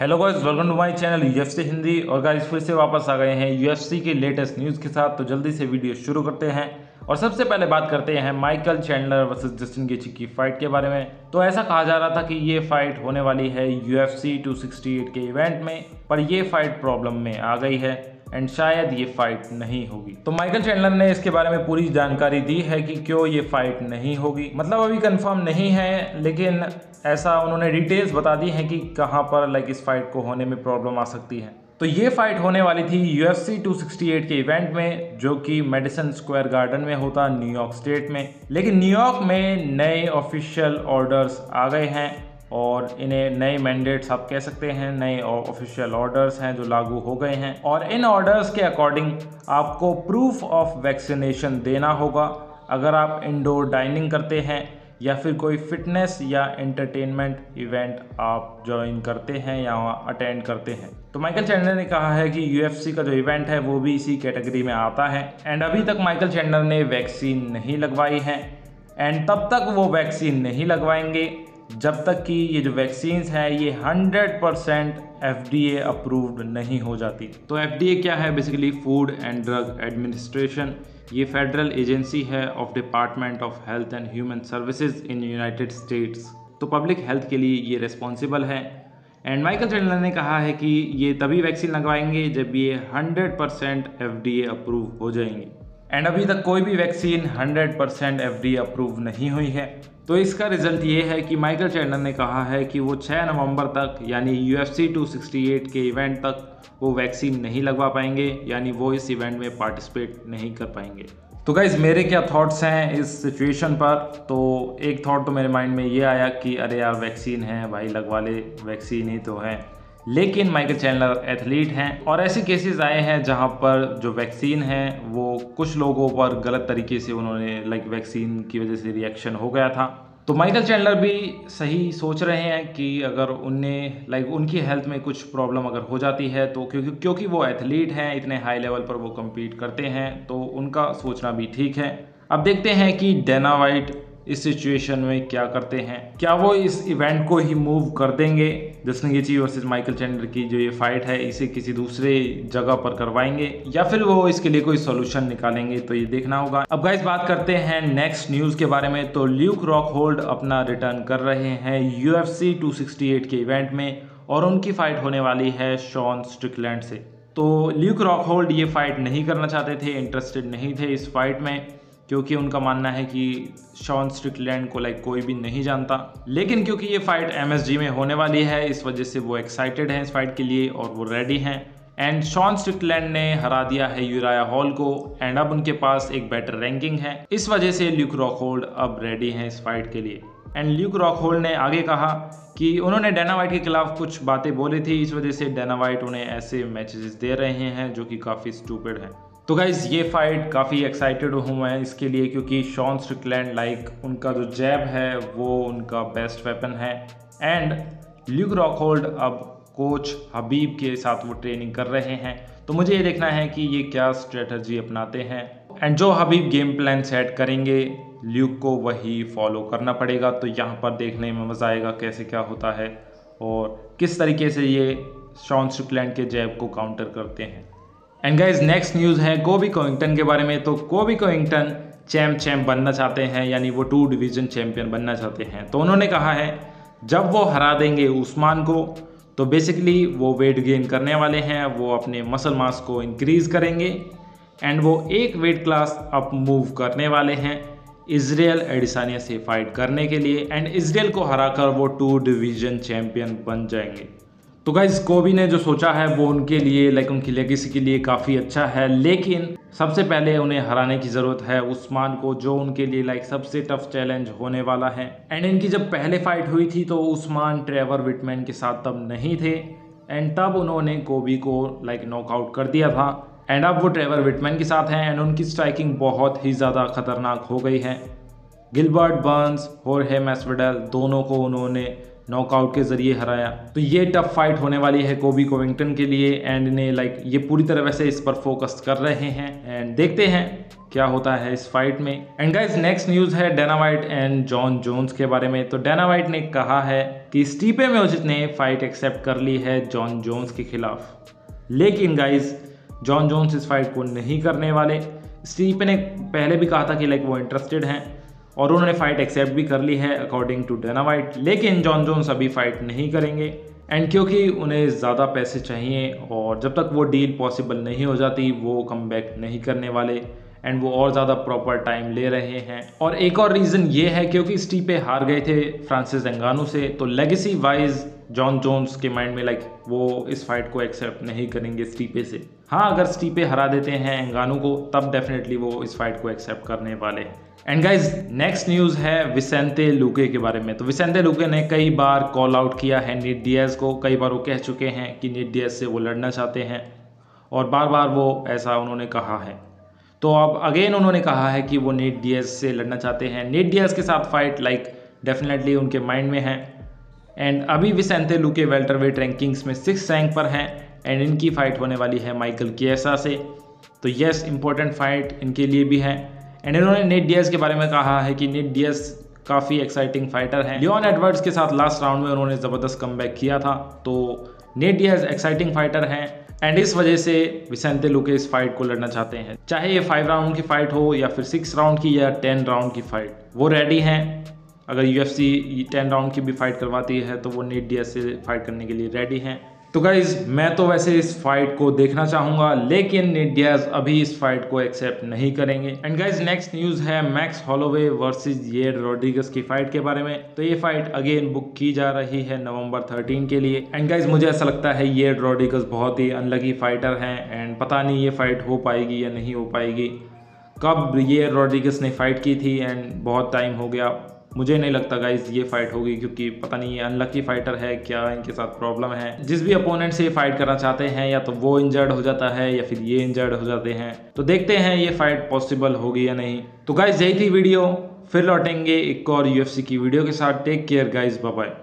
Hello guys welcome to my channel UFC Hindi और guys फिर से वापस आ गए हैं यूएफसी के लेटेस्ट न्यूज़ के साथ। तो जल्दी से वीडियो शुरू करते हैं। और सबसे पहले बात करते हैं Michael Chandler versus Justin Gaethje की फाइट के बारे में। तो ऐसा कहा जा रहा था कि ये फाइट होने वाली है यूएफसी 268 के इवेंट में। पर यह फाइट प्रॉब्लम में आ गई है। एंड शायद ये फाइट नहीं होगी। तो माइकल चैंडलर ने इसके बारे में पूरी जानकारी दी है कि क्यों ये फाइट नहीं होगी। मतलब अभी कंफर्म नहीं है, लेकिन ऐसा उन्होंने डिटेल्स बता दी हैं कि कहाँ पर लाइक इस फाइट को होने में प्रॉब्लम आ सकती है। तो ये फाइट होने वाली थी यूएफसी 268 के इवेंट में, जो कि मेडिसन स्क्वायर गार्डन में होता न्यूयॉर्क स्टेट में। लेकिन न्यूयॉर्क में नए ऑफिशियल ऑर्डर्स आ गए हैं। और इन्हें नए मैंडेट्स आप कह सकते हैं, नए ऑफिशियल ऑर्डर्स हैं जो लागू हो गए हैं। और इन ऑर्डर्स के अकॉर्डिंग आपको प्रूफ ऑफ़ वैक्सीनेशन देना होगा। अगर आप इंडोर डाइनिंग करते हैं या फिर कोई फिटनेस या एंटरटेनमेंट इवेंट आप ज्वाइन करते हैं या अटेंड करते हैं। तो माइकल चैंडलर ने कहा है कि यूएफसी का जो इवेंट है वो भी इसी कैटेगरी में आता है। एंड अभी तक माइकल चैंडलर ने वैक्सीन नहीं लगवाई है। एंड तब तक वो वैक्सीन नहीं लगवाएँगे। जब तक कि ये जो वैक्सीन्स हैं ये 100 परसेंट एफ़ अप्रूव्ड नहीं हो जाती। तो एफडीए क्या है? Basically food and drug administration ये फेडरल एजेंसी है of department of health and human services in United States तो पब्लिक हेल्थ के लिए ये रिस्पॉन्सिबल है। एंड माइकल चैंडलर ने कहा है कि ये तभी वैक्सीन लगवाएँगे जब ये 100 परसेंट एफ़ अप्रूव हो जाएँगी। एंड अभी तक कोई भी वैक्सीन 100 परसेंट एफ़ अप्रूव नहीं हुई है। तो इसका रिज़ल्ट ये है कि माइकल चैंडन ने कहा है कि वो 6 नवंबर तक, यानी यू एफ़ 268 के इवेंट तक, वो वैक्सीन नहीं लगवा पाएँगे, यानी वो इस इवेंट में पार्टिसिपेट नहीं कर पाएँगे। तो गाइज़ मेरे क्या थॉट्स हैं इस सिचुएशन पर? तो एक थॉट तो मेरे माइंड में ये आया कि अरे यार वैक्सीन है, भाई लगवा ले वैक्सीन ही तो है। लेकिन माइकल चैनलर एथलीट हैं और ऐसे केसेस आए हैं जहाँ पर जो वैक्सीन है, वो कुछ लोगों पर गलत तरीके से उन्होंने लाइक वैक्सीन की वजह से रिएक्शन हो गया था। तो माइकल चैंडलर भी सही सोच रहे हैं कि अगर उनने लाइक उनकी हेल्थ में कुछ प्रॉब्लम अगर हो जाती है तो क्योंकि क्योंकि वो एथलीट हैं, इतने हाई लेवल पर वो कम्पीट करते हैं तो उनका सोचना भी ठीक है। अब देखते हैं कि डेना वाइट इस सिचुएशन में क्या करते हैं? क्या वो इस इवेंट को ही मूव कर देंगे? जसनगीची वर्सेस माइकल चैंडर की जो ये फाइट है, इसे किसी दूसरे जगह पर करवाएँगे? या फिर वो इसके लिए कोई सोल्यूशन निकालेंगे? तो ये देखना होगा। अब गाइस बात करते हैं नेक्स्ट न्यूज़ के बारे में। तो ल्यूक रॉक होल्ड अपना रिटर्न कर रहे हैं यूएफसी 268 के इवेंट में और उनकी फाइट होने वाली है शॉन स्ट्रिकलैंड से। तो ल्यूक रॉक होल्ड ये फाइट नहीं करना चाहते थे इंटरेस्टेड नहीं थे इस फाइट में। क्योंकि उनका मानना है कि शॉन स्ट्रिकलैंड को लाइक कोई भी नहीं जानता। लेकिन क्योंकि ये फाइट MSG में होने वाली है, इस वजह से वो एक्साइटेड हैं इस फाइट के लिए और वो रेडी हैं। एंड शॉन स्ट्रिकलैंड ने हरा दिया है यूराया हॉल को एंड अब उनके पास एक बेटर रैंकिंग है। इस वजह से ल्यूक रॉकहोल्ड अब रेडी हैं इस फाइट के लिए। एंड ल्यूक रॉकहोल्ड ने आगे कहा कि उन्होंने डेना वाइट के खिलाफ कुछ बातें बोली थी, इस वजह से डेना वाइट उन्हें ऐसे मैचेस दे रहे हैं जो कि काफ़ी स्टूपिड हैं। तो गाइज़ ये फाइट काफ़ी एक्साइटेड हूँ मैं इसके लिए क्योंकि शॉन स्ट्रिकलैंड लाइक उनका जो जैब है, वो उनका बेस्ट वेपन है। एंड ल्यूक रॉकहोल्ड अब कोच हबीब के साथ वो ट्रेनिंग कर रहे हैं। तो मुझे ये देखना है कि ये क्या स्ट्रेटजी अपनाते हैं। एंड जो हबीब गेम प्लान सेट करेंगे ल्यूक को वही फॉलो करना पड़ेगा। तो यहाँ पर देखने में मज़ा आएगा कैसे क्या होता है और किस तरीके से ये शॉन स्ट्रिकलैंड के जैब को काउंटर करते हैं। एंड गाइज़ नेक्स्ट न्यूज़ है कोबी कोइंगटन के बारे में। तो कोबी कोइंगटन चैम्प चैम्प बनना चाहते हैं, यानी वो टू डिवीज़न चैम्पियन बनना चाहते हैं। तो उन्होंने कहा है, जब वो हरा देंगे उस्मान को तो बेसिकली वो वेट गेन करने वाले हैं, वो अपने मसल मास को इंक्रीज़ करेंगे। एंड वो एक वेट क्लास अप मूव करने वाले हैं इसराइल एडिसानिया से फाइट करने के लिए। एंड इसराइल को हराकर वो टू डिवीज़न चैम्पियन बन जाएँगे। तो गाइज़ कोबी ने जो सोचा है वो उनके लिए लाइक उनकी लेगेसी के लिए काफ़ी अच्छा है, लेकिन सबसे पहले उन्हें हराने की ज़रूरत है उस्मान को, जो उनके लिए लाइक सबसे टफ चैलेंज होने वाला है। एंड इनकी जब पहले फाइट हुई थी तो उस्मान ट्रेवर विटमैन के साथ तब नहीं थे। एंड तब उन्होंने कोबी को लाइक नॉकआउट कर दिया था। एंड अब वो ट्रेवर विटमैन के साथ हैं एंड उनकी स्ट्राइकिंग बहुत ही ज़्यादा खतरनाक हो गई है। गिलबर्ट बर्न्स और है मैसवेडल, दोनों को उन्होंने नॉकआउट के ज़रिए हराया। तो ये टफ फाइट होने वाली है कोबी कोविंगटन के लिए एंड ने लाइक ये पूरी तरह वैसे इस पर फोकस कर रहे हैं एंड देखते हैं क्या होता है इस फाइट में। एंड गाइज़ नेक्स्ट न्यूज़ है Dana White and Jon Jones के बारे में। तो डेना वाइट ने कहा है कि स्टीपे म्योजिक ने फाइट एक्सेप्ट कर ली है जॉन जोन्स के खिलाफ। लेकिन गाइज़ जॉन जोन्स इस फाइट को नहीं करने वाले। स्टीपे ने पहले भी कहा था कि लाइक वो इंटरेस्टेड हैं। और उन्होंने फाइट एक्सेप्ट भी कर ली है अकॉर्डिंग टू डेना वाइट लेकिन जॉन जोन्स अभी फाइट नहीं करेंगे. एंड क्योंकि उन्हें ज़्यादा पैसे चाहिए और जब तक वो डील पॉसिबल नहीं हो जाती, वो कम नहीं करने वाले. एंड वो और ज़्यादा प्रॉपर टाइम ले रहे हैं. और एक और रीज़न ये है, क्योंकि स्टीपे हार गए थे फ्रांसिस एंगानू से तो लेगेसी वाइज जॉन जोन्स के माइंड में लाइक वो इस फाइट को एक्सेप्ट नहीं करेंगे स्टीपे से. हाँ अगर स्टीपे हरा देते हैं एंगानू को, तब डेफिनेटली वो इस फाइट को एक्सेप्ट करने वाले हैं. एंड गाइज़ नेक्स्ट न्यूज़ है विसेंते लुके के बारे में। तो विसेंते लुके ने कई बार कॉल आउट किया है नीट डियाज को। कई बार वो कह चुके हैं कि नीट डियाज से वो लड़ना चाहते हैं। और बार बार वो ऐसा उन्होंने कहा है। तो अब अगेन उन्होंने कहा है कि वो नीट डियाज से लड़ना चाहते हैं। नीट डियाज के साथ फाइट लाइक डेफिनेटली उनके माइंड में है। एंड अभी Vicente Luque welterweight rankings में सिक्स रैंक पर हैं। एंड इनकी फ़ाइट होने वाली है माइकल केसा से। तो यस इंपॉर्टेंट फाइट इनके लिए भी है। एंड इन्होंने नेट डियस के बारे में कहा है कि नेट डियस काफ़ी एक्साइटिंग फाइटर है। लियोन एडवर्ड्स के साथ लास्ट राउंड में उन्होंने ज़बरदस्त कम किया था तो नेट डियस एक्साइटिंग फाइटर हैं। एंड इस वजह से विसेंते लुके इस फाइट को लड़ना चाहते हैं। चाहे ये फाइव राउंड की फाइट हो या फिर सिक्स राउंड की या टेन राउंड की फाइट वो रेडी हैं। अगर U F C ten round की भी फाइट करवाती है तो वो नेट डियस से फाइट करने के लिए रेडी हैं। तो गाइज़ मैं तो वैसे इस फाइट को देखना चाहूँगा, लेकिन डियाज अभी इस फाइट को एक्सेप्ट नहीं करेंगे। एंड गाइज़ नेक्स्ट न्यूज़ है मैक्स हॉलोवे वर्सेस ये रोड्रिगस की फाइट के बारे में। तो ये फाइट अगेन बुक की जा रही है नवंबर 13 के लिए। एंड गाइज़ मुझे ऐसा लगता है ये रोड्रिगस बहुत ही अनलगी फाइटर हैं एंड पता नहीं ये फाइट हो पाएगी या नहीं हो पाएगी। कब ये रोड्रिगस ने फाइट की थी एंड बहुत टाइम हो गया। मुझे नहीं लगता गाइज़ ये फाइट होगी, क्योंकि पता नहीं ये अनलकी फाइटर है क्या, इनके साथ प्रॉब्लम है। जिस भी अपोनेंट से ये फाइट करना चाहते हैं, या तो वो इंजर्ड हो जाता है, या फिर ये इंजर्ड हो जाते हैं। तो देखते हैं ये फाइट पॉसिबल होगी या नहीं। तो गाइज़ यही थी वीडियो फिर लौटेंगे एक और यूएफसी की वीडियो के साथ। Take care guys bye